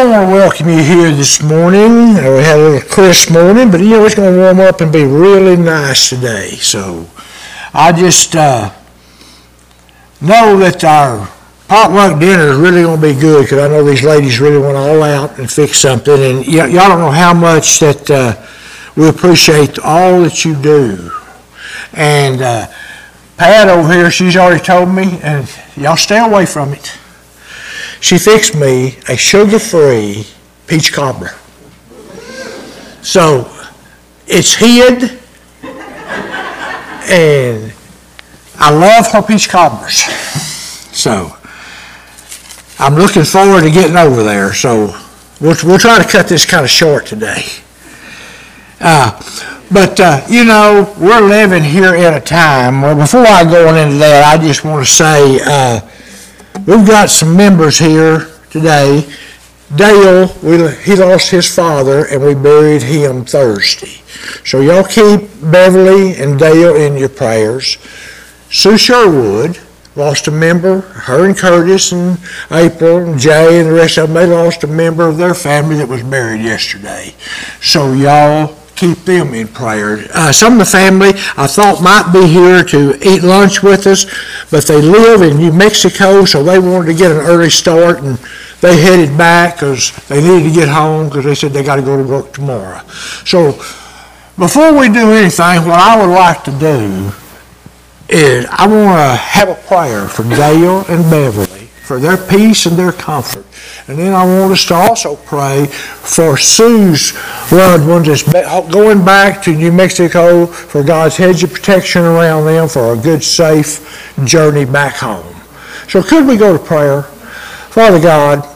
I want to welcome you here this morning. We had a little crisp morning, but you know, it's going to warm up and be really nice today. So I just uh, know that our potluck dinner is really going to be good because I know these ladies really want to all out and fix something. And y- y'all don't know how much that uh, we appreciate all that you do. And uh, Pat over here, she's already told me, and y'all stay away from it she fixed me a sugar-free peach cobbler. So it's hid, and I love her peach cobblers. So I'm looking forward to getting over there. So we'll, we'll try to cut this kind of short today. Uh, but, uh, you know, we're living here at a time, well, before I go on into that, I just want to say, uh, We've got some members here today. Dale, we, he lost his father and we buried him Thursday. So y'all keep Beverly and Dale in your prayers. Sue Sherwood lost a member, her and Curtis and April and Jay and the rest of them, they lost a member of their family that was buried yesterday. So y'all keep them in prayer. Uh, some of the family I thought might be here to eat lunch with us, but they live in New Mexico, so they wanted to get an early start and they headed back because they needed to get home because they said they got to go to work tomorrow. So before we do anything, what I would like to do is I want to have a prayer for Dale and Beverly for their peace and their comfort. And then I want us to also pray for Sue's loved ones that's going back to New Mexico for God's hedge of protection around them for a good, safe journey back home. So could we go to prayer? Father God,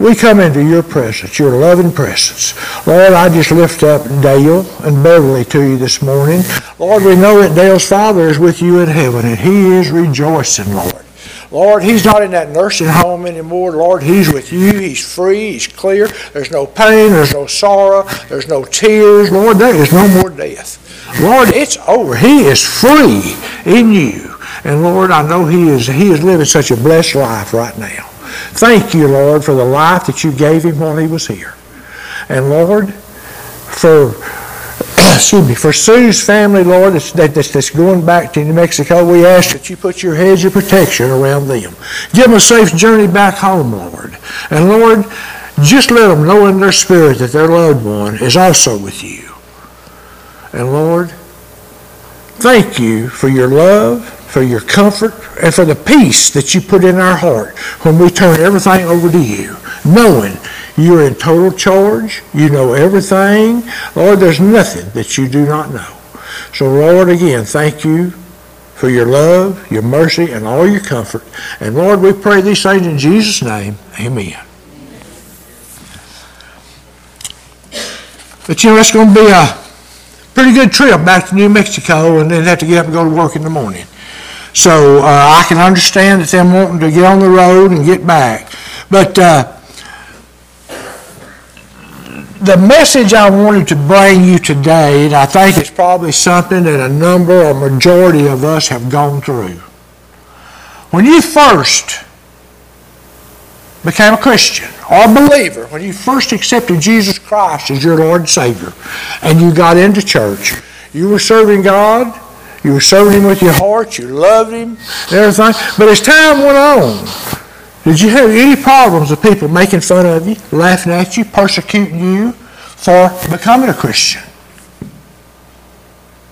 we come into your presence, your loving presence. Lord, I just lift up Dale and Beverly to you this morning. Lord, we know that Dale's father is with you in heaven, and he is rejoicing, Lord. Lord, he's not in that nursing home anymore. Lord, he's with you. He's free. He's clear. There's no pain. There's no sorrow. There's no tears. Lord, there is no more death. Lord, it's over. He is free in you. And Lord, I know he is, he is living such a blessed life right now. Thank you, Lord, for the life that you gave him while he was here. And Lord, for excuse me, for Sue's family, Lord, that's, that- that's, that's going back to New Mexico, we ask that you put your hedge of protection around them. Give them a safe journey back home, Lord. And Lord, just let them know in their spirit that their loved one is also with you. And Lord, thank you for your love, for your comfort, and for the peace that you put in our heart when we turn everything over to you, knowing you're in total charge, you know everything. Lord, there's nothing that you do not know. So, Lord, again, thank you for your love, your mercy, and all your comfort. And Lord, we pray these things in Jesus' name. Amen. But you know, it's going to be a pretty good trip back to New Mexico and then have to get up and go to work in the morning. So uh, I can understand that them wanting to get on the road and get back. But uh, the message I wanted to bring you today, and I think it's probably something that a number or majority of us have gone through. When you first became a Christian or a believer, when you first accepted Jesus Christ as your Lord and Savior, and you got into church, you were serving God, you were serving Him with your heart, you loved Him, and everything. But as time went on, did you have any problems with people making fun of you, laughing at you, persecuting you for becoming a Christian?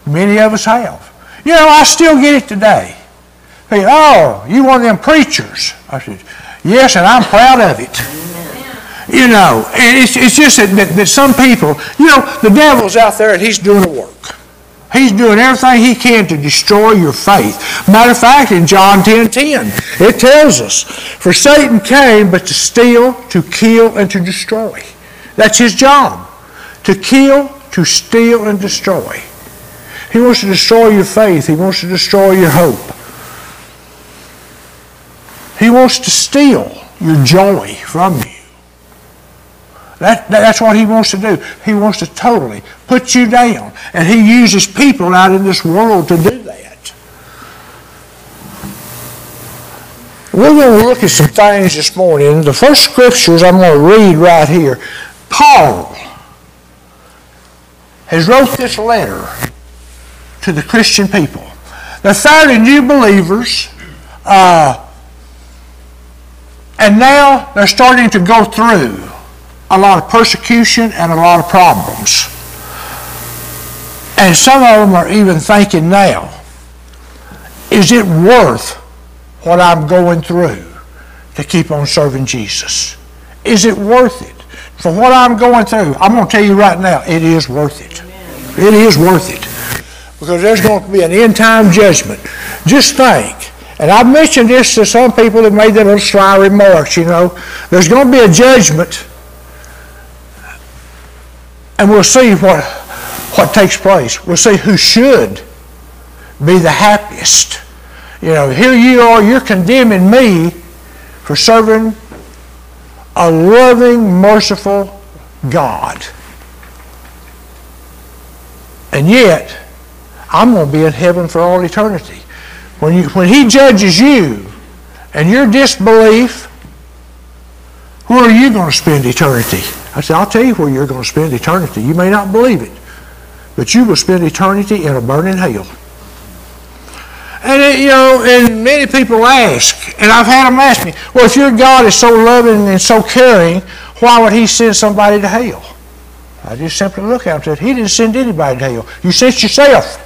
Many of us have. You know, I still get it today. Hey, oh, you one of them preachers. I said, yes, and I'm proud of it. You know, and it's, it's just that, that, that some people, you know, the devil's out there and he's doing the work. He's doing everything he can to destroy your faith. Matter of fact, in John 10 10, it tells us, For Satan came but to steal, to kill, and to destroy. That's his job. To kill, to steal, and destroy. He wants to destroy your faith. He wants to destroy your hope. He wants to steal your joy from you. That, that- that's what he wants to do. He wants to totally put you down. And he uses people out in this world to do that. we're going to look at some things this morning. The first scriptures I'm going to read right here. Paul has wrote this letter to the Christian people. They're fairly new believers, uh, and now they're starting to go through a lot of persecution and a lot of problems. And some of them are even thinking now, is it worth what I'm going through to keep on serving Jesus? Is it worth it? For what I'm going through, I'm going to tell you right now, it is worth it. It is worth it. Because there's going to be an end time judgment. Just think, and I've mentioned this to some people that made their little sly remarks, you know, there's going to be a judgment, and we'll see what, what takes place. We'll see who should be the happiest. You know, here you are, you're condemning me for serving a loving, merciful God. And yet, I'm going to be in heaven for all eternity. When, you, when He judges you and your disbelief, where are you going to spend eternity? I said, I'll tell you where you're going to spend eternity. You may not believe it, but you will spend eternity in a burning hell. And, it, you know, and many people ask, and I've had them ask me, well, if your God is so loving and so caring, why would he send somebody to hell? I just simply look at him and said, he didn't send anybody to hell. You sent yourself.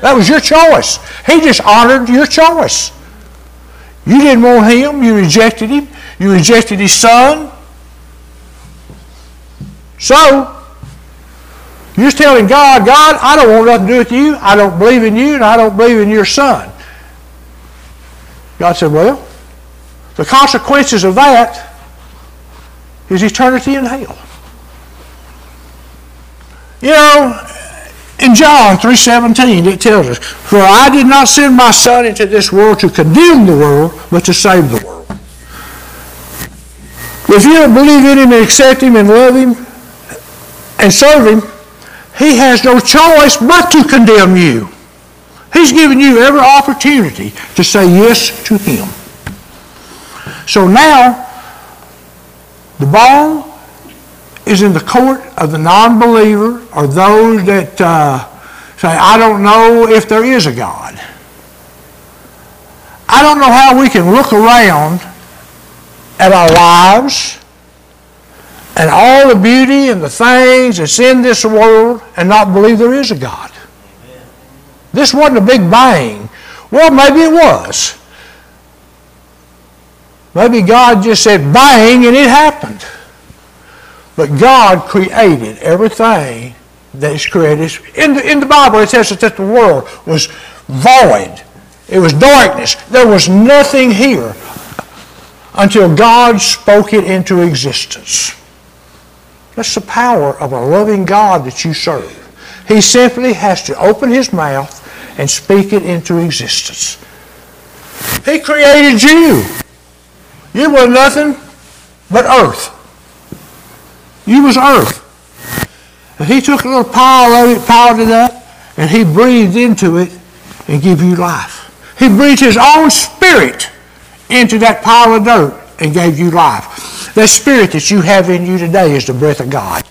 That was your choice. He just honored your choice. You didn't want him. You rejected him. You rejected his son. So, you're telling God, God, I don't want nothing to do with you. I don't believe in you, and I don't believe in your son. God said, Well, the consequences of that is eternity in hell. You know, in John 3.17 it tells us, For I did not send my son into this world to condemn the world, but to save the world. If you don't believe in him and accept him and love him and serve him, he has no choice but to condemn you. He's given you every opportunity to say yes to him. So now, the ball is in the court of the non-believer or those that uh, say, I don't know if there is a God. I don't know how we can look around at our lives and all the beauty and the things that's in this world and not believe there is a God. This wasn't a big bang. Well, maybe it was. Maybe God just said bang and it happened. But God created everything that is created. In the, in the Bible, it says that the world was void. It was darkness. There was nothing here until God spoke it into existence. That's the power of a loving God that you serve. He simply has to open his mouth and speak it into existence. He created you. You were nothing but earth. You was earth. And he took a little pile of it, piled it up, and he breathed into it and gave you life. He breathed his own spirit into that pile of dirt and gave you life. The spirit that you have in you today is the breath of God.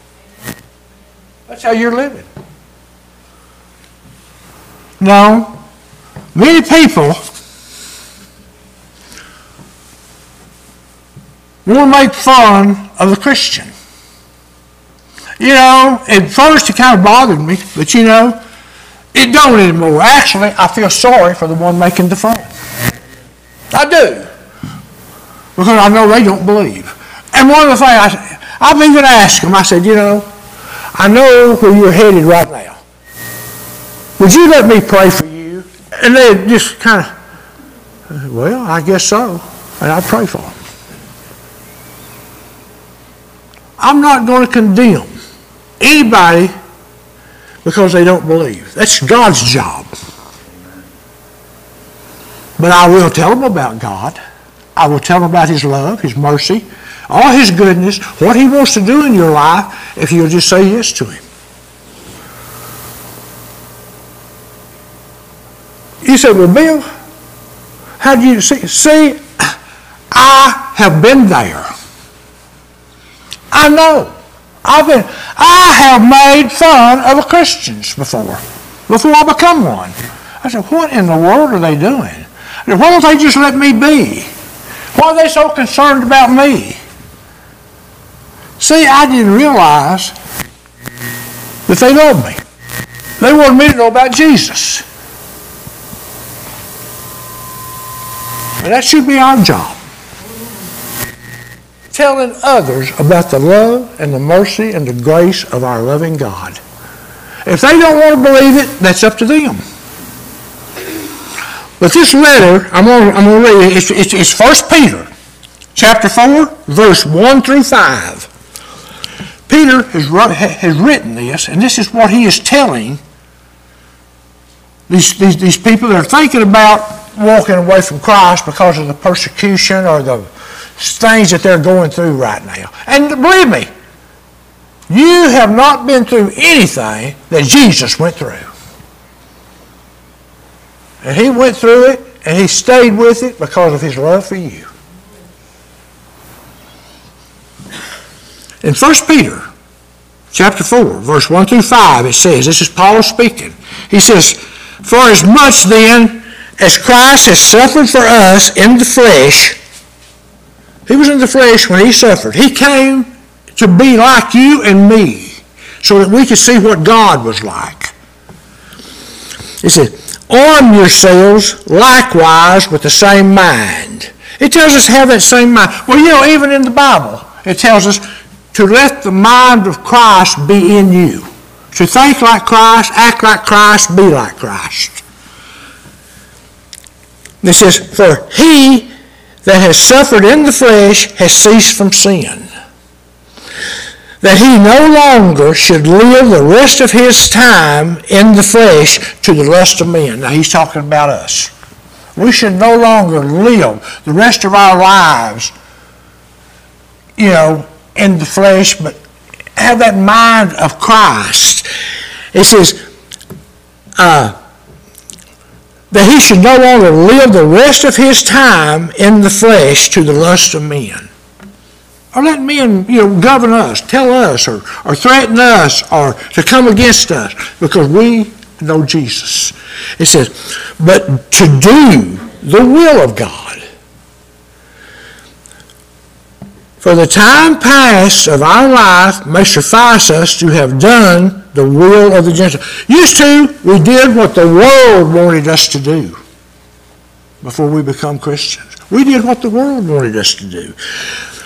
That's how you're living. Now, Many people will make fun of the Christian. You know, at first it kind of bothered me, but you know, it don't anymore. Actually, I feel sorry for the one making the fun. I do. Because I know they don't believe. And one of the things, I, I've even asked them, I said, you know, I know where you're headed right now. Would you let me pray for you? And they just kind of, well, I guess so. And I pray for them. I'm not going to condemn anybody because they don't believe. That's God's job. But I will tell them about God. I will tell them about His love, His mercy, all His goodness, what He wants to do in your life if you'll just say yes to Him. You say, well, Bill, how do you see? See, I have been there. I know. I've been, I have made fun of Christians before, before I become one. I said, what in the world are they doing? Why don't they just let me be? Why are they so concerned about me? See, I didn't realize that they loved me. They wanted me to know about Jesus. And that should be our job. Telling others about the love and the mercy and the grace of our loving God. If they don't want to believe it, that's up to them. But this letter, I'm going to, read it. It's, it's, it's 1 Peter, chapter 4, verse 1 through 5. Peter has, has written this, and this is what he is telling these, these, these people that are thinking about walking away from Christ because of the persecution or the things that they're going through right now. And believe me, you have not been through anything that Jesus went through. And he went through it and he stayed with it because of his love for you. In 1 Peter chapter 4, verse 1 through 5, it says, this is Paul speaking. He says, For as much then as Christ has suffered for us in the flesh, he was in the flesh when he suffered. He came to be like you and me so that we could see what God was like. He said, arm yourselves likewise with the same mind. It tells us have that same mind. Well, you know, even in the Bible, it tells us to let the mind of Christ be in you. To think like Christ, act like Christ, be like Christ. It says, For he that has suffered in the flesh has ceased from sin, that he no longer should live the rest of his time in the flesh to the lust of men. Now he's talking about us. We should no longer live the rest of our lives, you know, in the flesh, but have that mind of Christ. It says, uh, that he should no longer live the rest of his time in the flesh to the lust of men. Or let men, you know, govern us, tell us, or, or threaten us, or to come against us, because we know Jesus. It says, but to do the will of God. For the time past of our life may suffice us to have done the will of the Gentiles. Used to, we did what the world wanted us to do before we become Christians. We did what the world wanted us to do.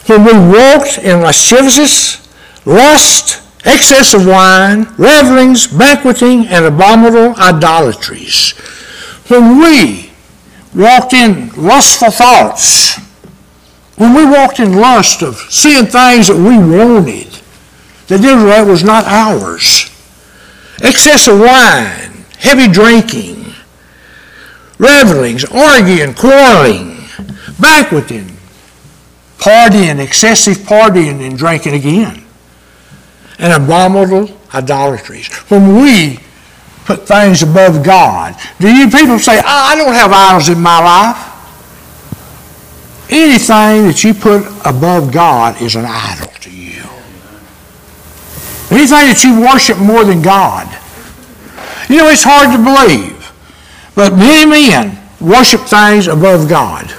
When we walked in lasciviousness, lust, excess of wine, revelings, banqueting, and abominable idolatries. When we walked in lustful thoughts, when we walked in lust of seeing things that we wanted, that Israel was not ours excessive wine, heavy drinking, revelings, arguing, quarreling, banqueting, partying, excessive partying and drinking again, and abominable idolatries. When we put things above God, do you people say, oh, I don't have idols in my life? Anything that you put above God is an idol to you. Anything that you worship more than God. You know, it's hard to believe, but many men worship things above God.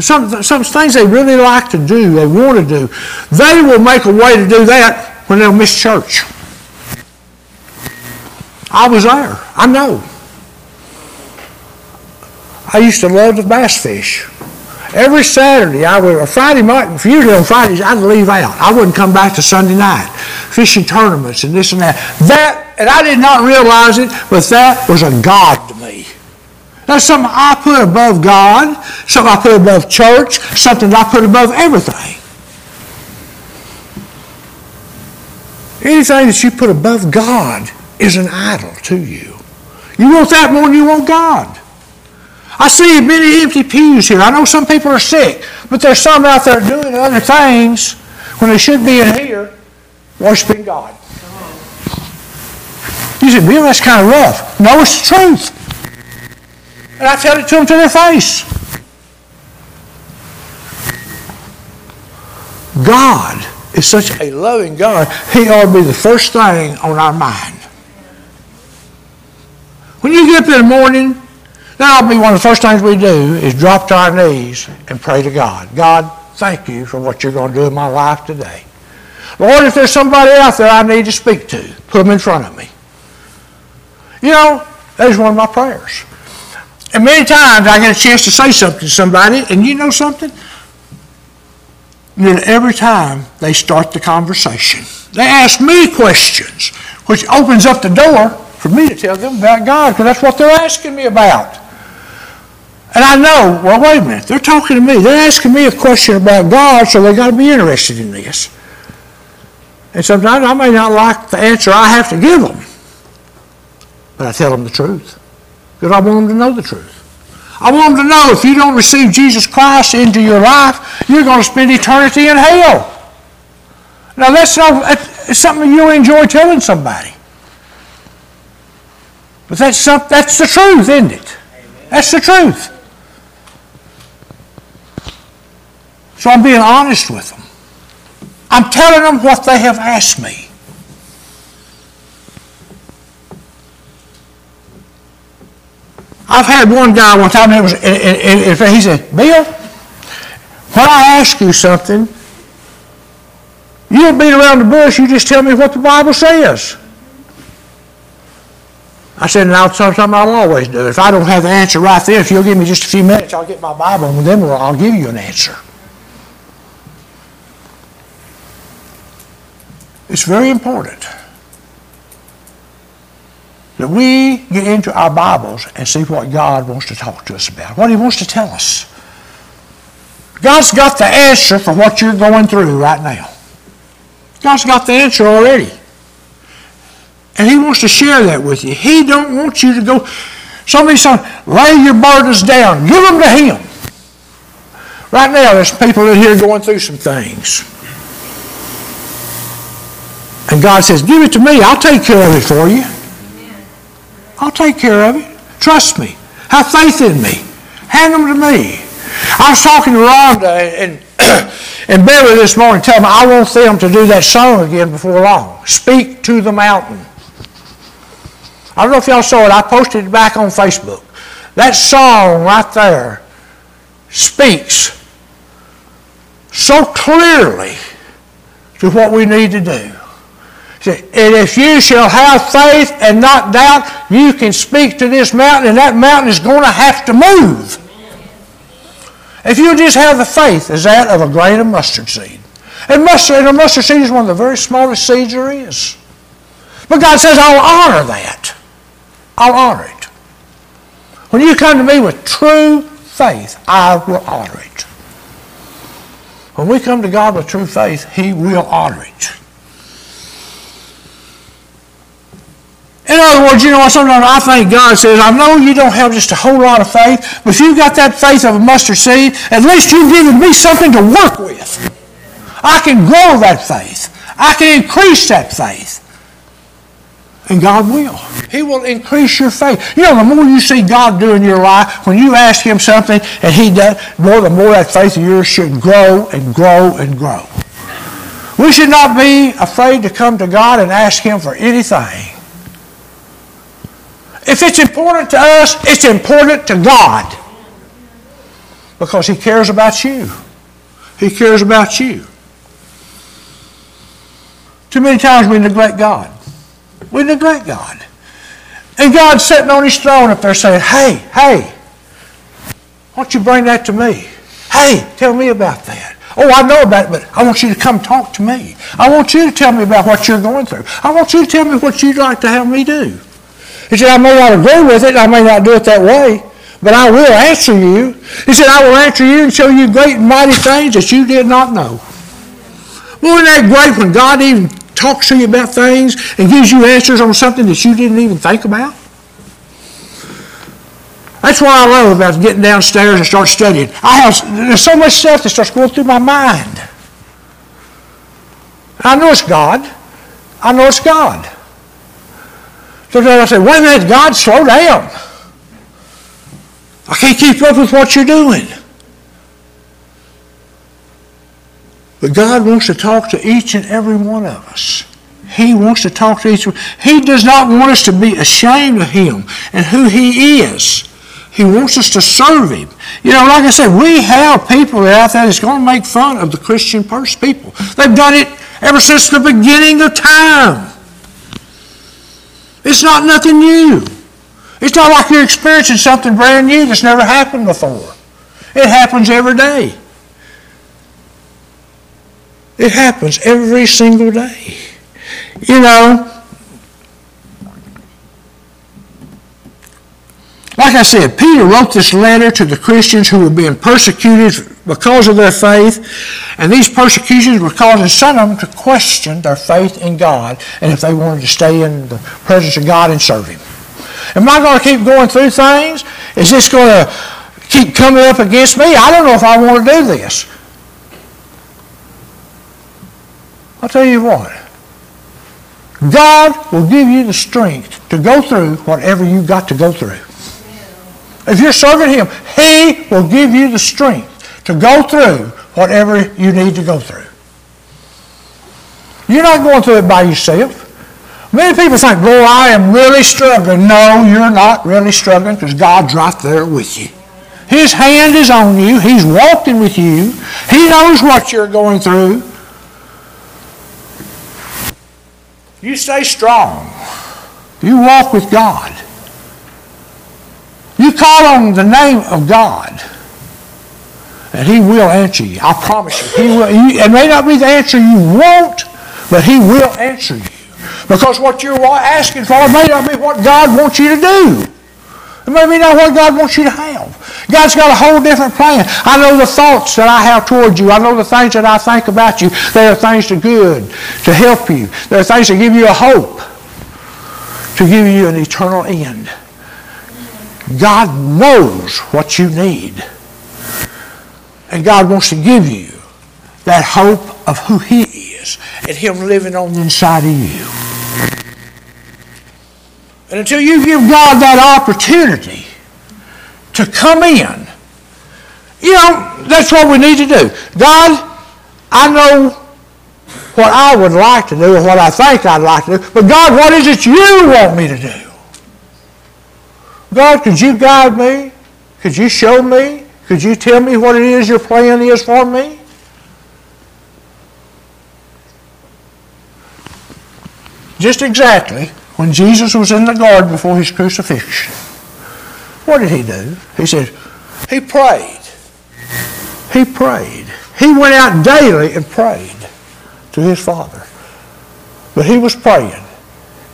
Some, some things they really like to do, they want to do, they will make a way to do that when they'll miss church. I was there. I know. I used to love the bass fish. Every Saturday, I would, or Friday night, usually on Fridays, I'd leave out. I wouldn't come back to Sunday night. Fishing tournaments and this and that. That, and I did not realize it, but that was a God to me. That's something I put above God, something I put above church, something I put above everything. Anything that you put above God is an idol to you. You want that more than you want God. I see many empty pews here. I know some people are sick, but there's some out there doing other things when they should be in here worshiping God. You say, Bill, that's kind of rough. No, it's the truth. And I tell it to them to their face. God is such a loving God, He ought to be the first thing on our mind. When you get up in the morning, that'll be one of the first things we do is drop to our knees and pray to God. God, thank you for what you're going to do in my life today. Lord, if there's somebody out there I need to speak to, put them in front of me. You know, that is one of my prayers. And many times I get a chance to say something to somebody, and you know something? Nearly every time they start the conversation, they ask me questions, which opens up the door for me to tell them about God, because that's what they're asking me about. And I know, well, wait a minute, they're talking to me. They're asking me a question about God, so they got to be interested in this. And sometimes I may not like the answer I have to give them, but I tell them the truth because I want them to know the truth. I want them to know if you don't receive Jesus Christ into your life, you're going to spend eternity in hell. Now, that's not, it's something you enjoy telling somebody. But that's, some, that's the truth, isn't it? That's the truth. So I'm being honest with them. I'm telling them what they have asked me. I've had one guy one time, it was, he said, Bill, when I ask you something, you don't beat around the bush, you just tell me what the Bible says. I said, and I'll something I'll always do. If I don't have the answer right there, if you'll give me just a few minutes, I'll get my Bible and then I'll give you an answer. It's very important that we get into our Bibles and see what God wants to talk to us about, what He wants to tell us. God's got the answer for what you're going through right now. God's got the answer already. And He wants to share that with you. He don't want you to go, somebody saying, lay your burdens down, give them to Him. Right now, there's people in here going through some things. And God says, give it to me. I'll take care of it for you. I'll take care of it. Trust me. Have faith in me. Hand them to me. I was talking to Rhonda and, and Beverly this morning, telling me I want them to do that song again before long. Speak to the mountain. I don't know if y'all saw it. I posted it back on Facebook. That song right there speaks so clearly to what we need to do. And if you shall have faith and not doubt, you can speak to this mountain, and that mountain is going to have to move. If you just have the faith as that of a grain of mustard seed. And mustard, and a mustard seed is one of the very smallest seeds there is. But God says, I'll honor that. I'll honor it. When you come to me with true faith, I will honor it. When we come to God with true faith, He will honor it. In other words, you know, what? sometimes I think God says, I know you don't have just a whole lot of faith, but if you've got that faith of a mustard seed, at least you've given me something to work with. I can grow that faith. I can increase that faith. And God will. He will increase your faith. You know, the more you see God do in your life, when you ask Him something and He does, more the more that faith of yours should grow and grow and grow. We should not be afraid to come to God and ask Him for anything. If it's important to us, it's important to God. Because He cares about you. He cares about you. Too many times we neglect God. We neglect God. And God's sitting on His throne up there saying, Hey, hey, why don't you bring that to me? Hey, tell me about that. Oh, I know about it, but I want you to come talk to me. I want you to tell me about what you're going through. I want you to tell me what you'd like to have me do. He said, I may not agree with it, I may not do it that way, but I will answer you. He said, I will answer you and show you great and mighty things that you did not know. Well, isn't that great when God even talks to you about things and gives you answers on something that you didn't even think about? That's what I love about getting downstairs and start studying. I have there's so much stuff that starts going through my mind. I know it's God. I know it's God. So I said, wait a minute, God, slow down. I can't keep up with what you're doing. But God wants to talk to each and every one of us. He wants to talk to each one. He does not want us to be ashamed of Him and who He is. He wants us to serve Him. You know, like I said, we have people out there that's going to make fun of the Christian person people. They've done it ever since the beginning of time. It's not nothing new. It's not like you're experiencing something brand new that's never happened before. It happens every day. It happens every single day. You know, like I said, Peter wrote this letter to the Christians who were being persecuted because of their faith, and these persecutions were causing some of them to question their faith in God and if they wanted to stay in the presence of God and serve Him. Am I going to keep going through things? Is this going to keep coming up against me? I don't know if I want to do this. I'll tell you what. God will give you the strength to go through whatever you've got to go through. If you're serving Him, He will give you the strength to go through whatever you need to go through. You're not going through it by yourself. Many people think, boy, I am really struggling. No, you're not really struggling because God's right there with you. His hand is on you. He's walking with you. He knows what you're going through. You stay strong. You walk with God. You call on the name of God, and He will answer you. I promise you. He will. It may not be the answer you want, but He will answer you. Because what you're asking for may not be what God wants you to do. It may be not what God wants you to have. God's got a whole different plan. I know the thoughts that I have towards you. I know the things that I think about you. They are things to good, to help you. They are things to give you a hope, to give you an eternal end. God knows what you need. And God wants to give you that hope of who He is and Him living on the inside of you. And until you give God that opportunity to come in, you know, that's what we need to do. God, I know what I would like to do and what I think I'd like to do, but God, what is it you want me to do? God, could you guide me? Could you show me? Could you tell me what it is your plan is for me? Just exactly when Jesus was in the garden before his crucifixion, what did he do? He said, he prayed. He prayed. He went out daily and prayed to his Father. But he was praying.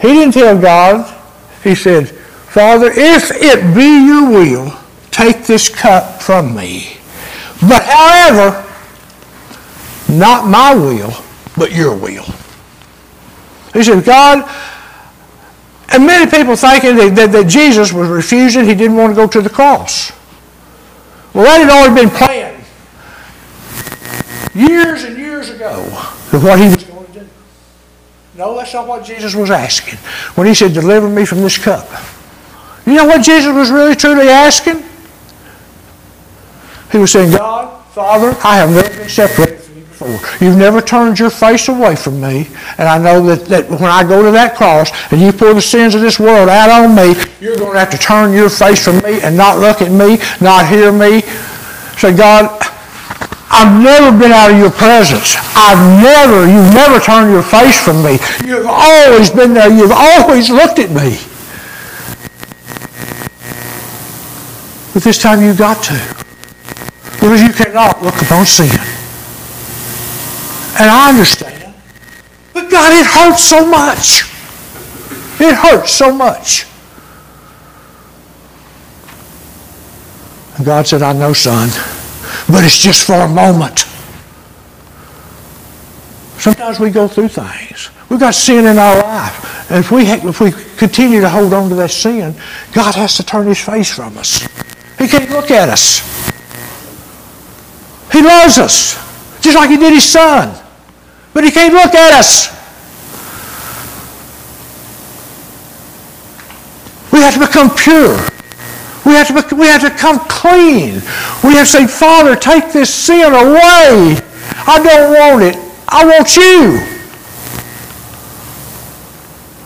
He didn't tell God. He said, Father, if it be your will, take this cup from me. But however, not my will, but your will. He said, God, and many people thinking that, that, that, Jesus was refusing, he didn't want to go to the cross. Well, that had already been planned years and years ago of what he was going to do. No, that's not what Jesus was asking when he said, Deliver me from this cup. You know what Jesus was really truly asking? He was saying, God, Father, I have never been separated before. You've never turned your face away from me. And I know that, that when I go to that cross and you pour the sins of this world out on me, you're going to have to turn your face from me and not look at me, not hear me. Say, God, I've never been out of your presence. I've never, you've never turned your face from me. You've always been there. You've always looked at me. But this time you've got to. Because you cannot look upon sin. And I understand. But God, it hurts so much. It hurts so much. And God said, I know, son, but it's just for a moment. Sometimes we go through things. We've got sin in our life. And if we, if we continue to hold on to that sin, God has to turn his face from us. He can't look at us. He loves us, just like he did his son. But he can't look at us. We have to become pure. We have to, we have to come clean. We have to say, Father, take this sin away. I don't want it. I want you.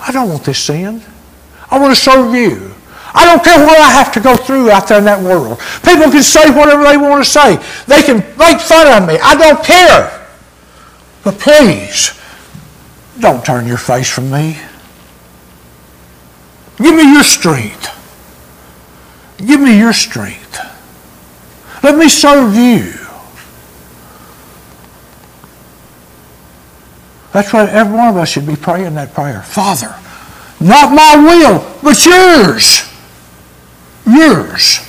I don't want this sin. I want to serve you. I don't care what I have to go through out there in that world. People can say whatever they want to say. They can make fun of me. I don't care. But please, don't turn your face from me. Give me your strength. Give me your strength. Let me serve you. That's why every one of us should be praying that prayer. Father, not my will, but yours. Yours.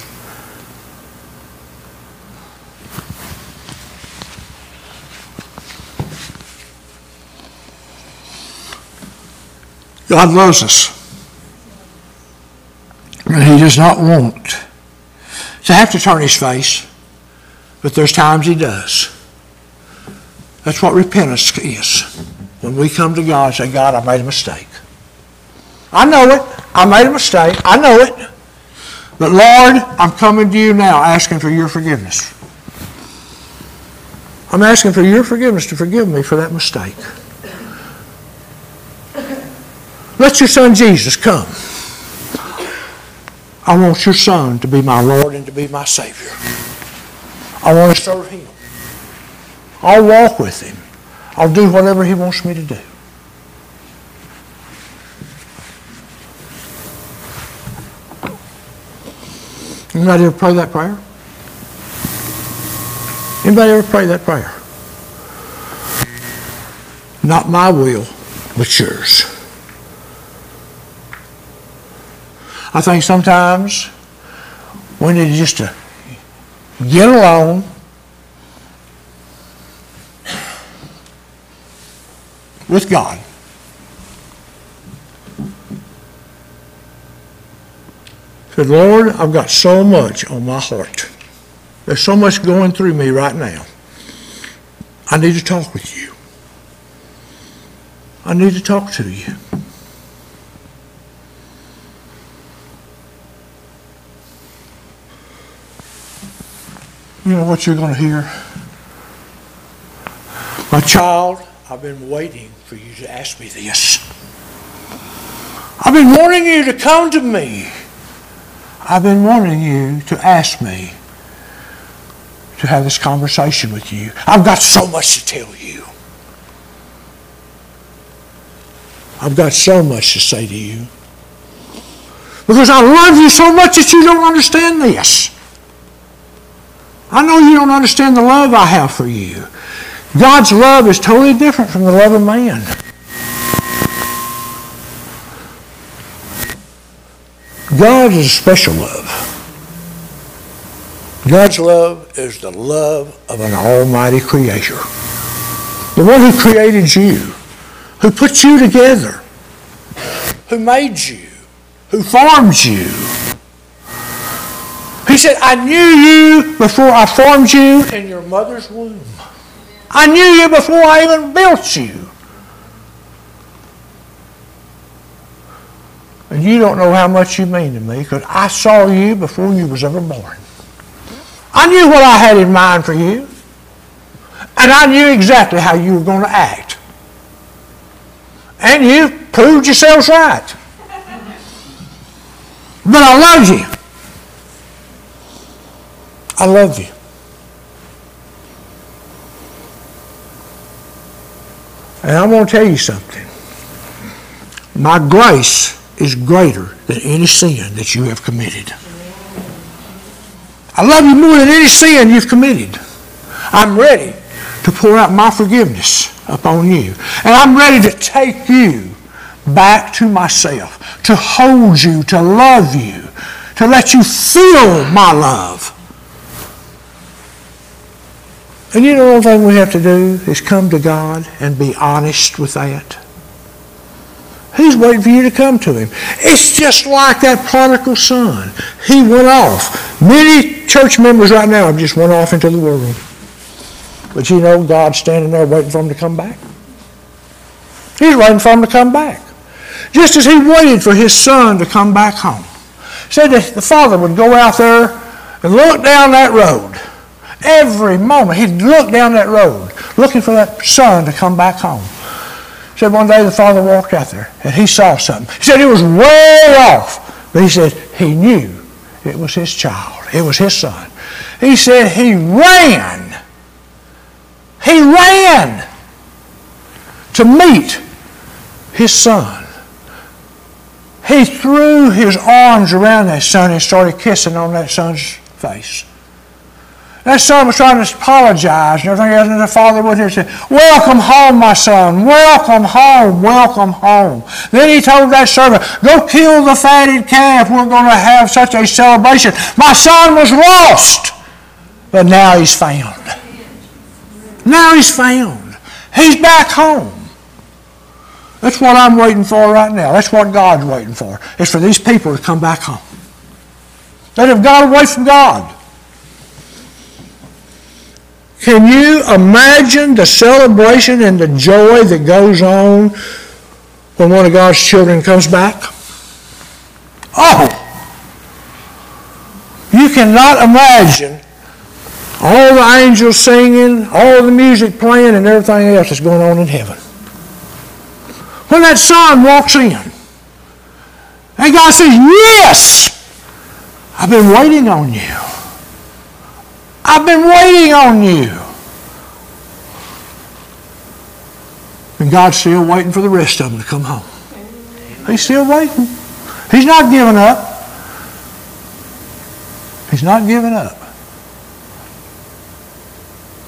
God loves us. And he does not want to have to turn his face, but there's times he does. That's what repentance is. When we come to God and say, God, I made a mistake. I know it. I made a mistake. I know it. But Lord, I'm coming to you now asking for your forgiveness. I'm asking for your forgiveness to forgive me for that mistake. Let your son Jesus come. I want your son to be my Lord and to be my Savior. I want to serve him. I'll walk with him. I'll do whatever he wants me to do. Anybody ever pray that prayer? Anybody ever pray that prayer? Not my will, but yours. I think sometimes we need just to get alone. With God. Lord, I've got so much on my heart. There's so much going through me right now. I need to talk with you. I need to talk to you. You know what you're going to hear? My child, I've been waiting for you to ask me this. I've been wanting you to come to me. I've been wanting you to ask me to have this conversation with you. I've got so much to tell you. I've got so much to say to you. Because I love you so much that you don't understand this. I know you don't understand the love I have for you. God's love is totally different from the love of man. God is special love. God's love is the love of an almighty creator. The one who created you, who put you together, who made you, who formed you. He said, I knew you before I formed you in your mother's womb. I knew you before I even built you. You don't know how much you mean to me because I saw you before you was ever born. I knew what I had in mind for you. And I knew exactly how you were going to act. And you proved yourselves right. But I love you. I love you. And I'm going to tell you something. My grace is greater than any sin that you have committed. I love you more than any sin you've committed. I'm ready to pour out my forgiveness upon you. And I'm ready to take you back to myself, to hold you, to love you, to let you feel my love. And you know, only thing we have to do is come to God and be honest with that. He's waiting for you to come to him. It's just like that prodigal son. He went off. Many church members right now have just went off into the world. But you know, God's standing there waiting for him to come back. He's waiting for him to come back. Just as he waited for his son to come back home. Said that the father would go out there and look down that road Every moment. He'd look down that road, looking for that son to come back home. He said one day the father walked out there and he saw something. He said it was way off, but he said he knew it was his child. It was his son. He said he ran. He ran to meet his son. He threw his arms around that son and started kissing on that son's face. That son was trying to apologize and everything else, and the father would have said, Welcome home, my son. Welcome home. Welcome home. Then he told that servant, Go kill the fatted calf. We're going to have such a celebration. My son was lost, but now he's found. Now he's found. He's back home. That's what I'm waiting for right now. That's what God's waiting for. Is for these people to come back home. That have gone away from God. Can you imagine the celebration and the joy that goes on when one of God's children comes back? Oh! You cannot imagine all the angels singing, all the music playing, and everything else that's going on in heaven. When that son walks in, and God says, Yes, I've been waiting on you. I've been waiting on you. And God's still waiting for the rest of them to come home. He's still waiting. He's not giving up. He's not giving up.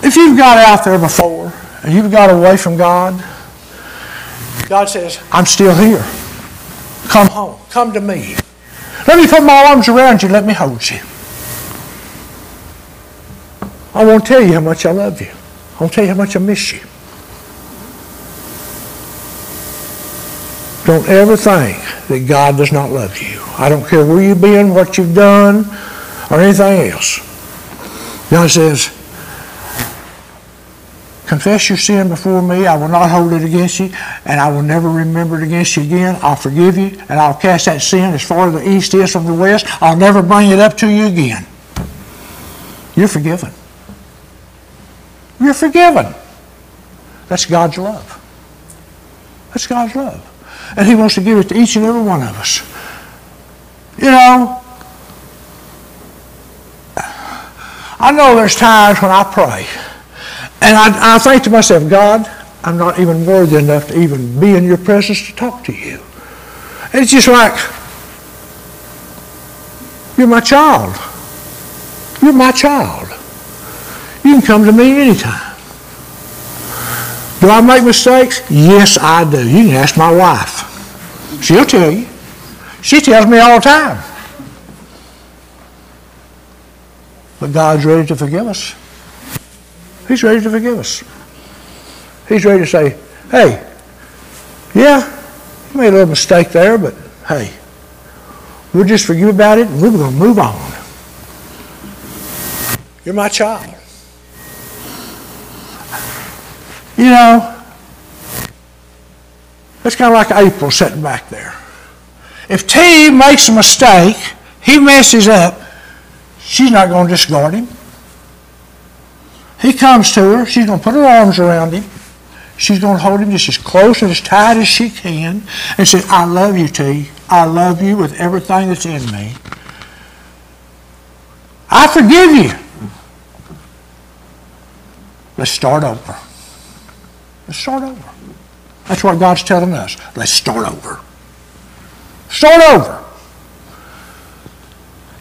If you've got out there before and you've got away from God, God says, I'm still here. Come home. Come to me. Let me put my arms around you. Let me hold you. I won't tell you how much I love you. I won't tell you how much I miss you. Don't ever think that God does not love you. I don't care where you've been, what you've done, or anything else. God says, confess your sin before me. I will not hold it against you, and I will never remember it against you again. I'll forgive you, and I'll cast that sin as far as the east is from the west. I'll never bring it up to you again. You're forgiven. You're forgiven. That's God's love. That's God's love. And He wants to give it to each and every one of us. You know, I know there's times when I pray, and I, I think to myself, God, I'm not even worthy enough to even be in your presence to talk to you. And it's just like, you're my child. You're my child. You can come to me anytime. Do I make mistakes? Yes, I do. You can ask my wife. She'll tell you. She tells me all the time. But God's ready to forgive us. He's ready to forgive us. He's ready to say, hey, yeah, you made a little mistake there, but hey, we'll just forgive about it and we're going to move on. You're my child. You know, it's kind of like April sitting back there. If T makes a mistake, he messes up, she's not going to discard him. He comes to her, she's going to put her arms around him. She's going to hold him just as close and as tight as she can and say, I love you, T. I love you with everything that's in me. I forgive you. Let's start over. Let's start over. That's what God's telling us. Let's start over. Start over.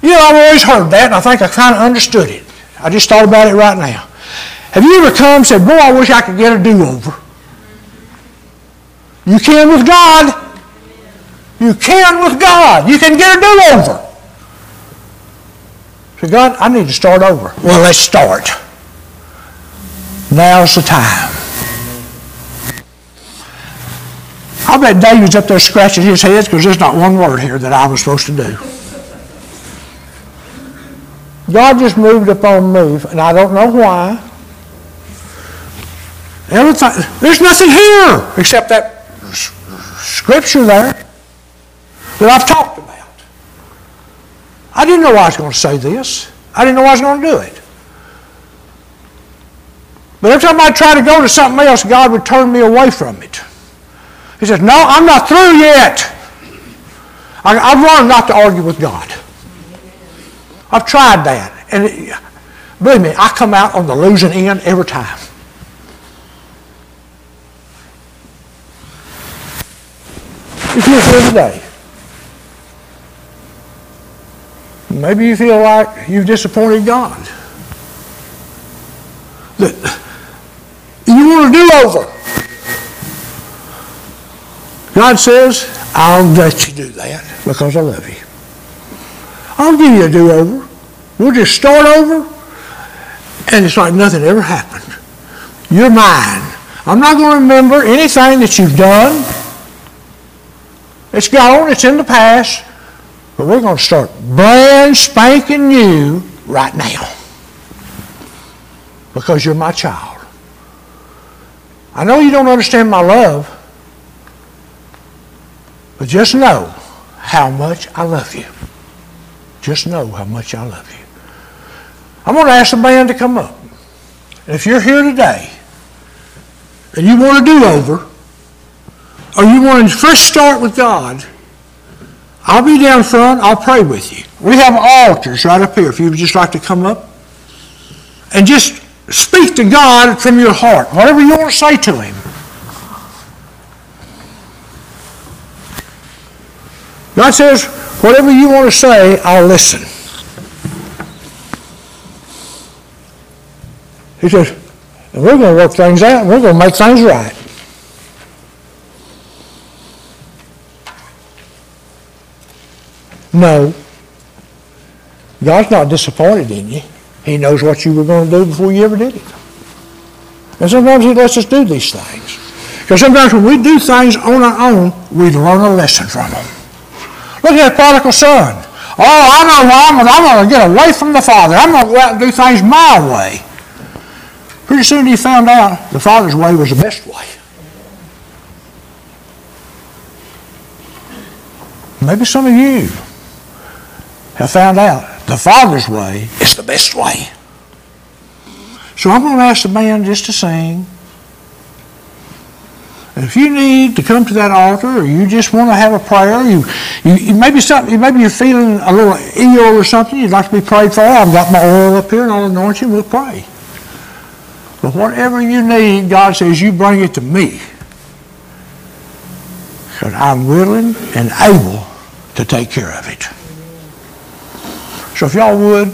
You know, I've always heard that, and I think I kind of understood it. I just thought about it right now. Have you ever come and said, Boy, I wish I could get a do over? You can with God. You can with God. You can get a do over. So, God, I need to start over. Well, let's start. Now's the time. I bet David's up there scratching his head because there's not one word here that I was supposed to do. God just moved upon me, and I don't know why. Everything, there's nothing here except that scripture there that I've talked about. I didn't know I was going to say this. I didn't know I was going to do it. But every time I try to go to something else, God would turn me away from it. He says, No, I'm not through yet. I, I've learned not to argue with God. I've tried that. And it, believe me, I come out on the losing end every time. If you're here today, maybe you feel like you've disappointed God. That you want to do-over. God says, I'll let you do that because I love you. I'll give you a do-over. We'll just start over, and it's like nothing ever happened. You're mine. I'm not going to remember anything that you've done. It's gone. It's in the past. But we're going to start brand spanking new right now because you're my child. I know you don't understand my love, but just know how much I love you. Just know how much I love you. I'm going to ask the band to come up. If you're here today and you want to do over, or you want to first start with God, I'll be down front. I'll pray with you. We have altars right up here if you would just like to come up and just speak to God from your heart, whatever you want to say to Him. God says, whatever you want to say, I'll listen. He says, we're going to work things out, we're going to make things right. No. God's not disappointed in you. He knows what you were going to do before you ever did it. And sometimes He lets us do these things. Because sometimes when we do things on our own, we learn a lesson from them. Look at that prodigal son. Oh, I know why I'm, I'm going to get away from the father. I'm going to go out and do things my way. Pretty soon he found out the father's way was the best way. Maybe some of you have found out the Father's way is the best way. So I'm going to ask the band just to sing. If you need to come to that altar, or you just want to have a prayer, you, you, you maybe something, maybe you're feeling a little ill or something, you'd like to be prayed for. I've got my oil up here, and I'll anoint you. We'll pray. But whatever you need, God says you bring it to me, because I'm willing and able to take care of it. So if y'all would,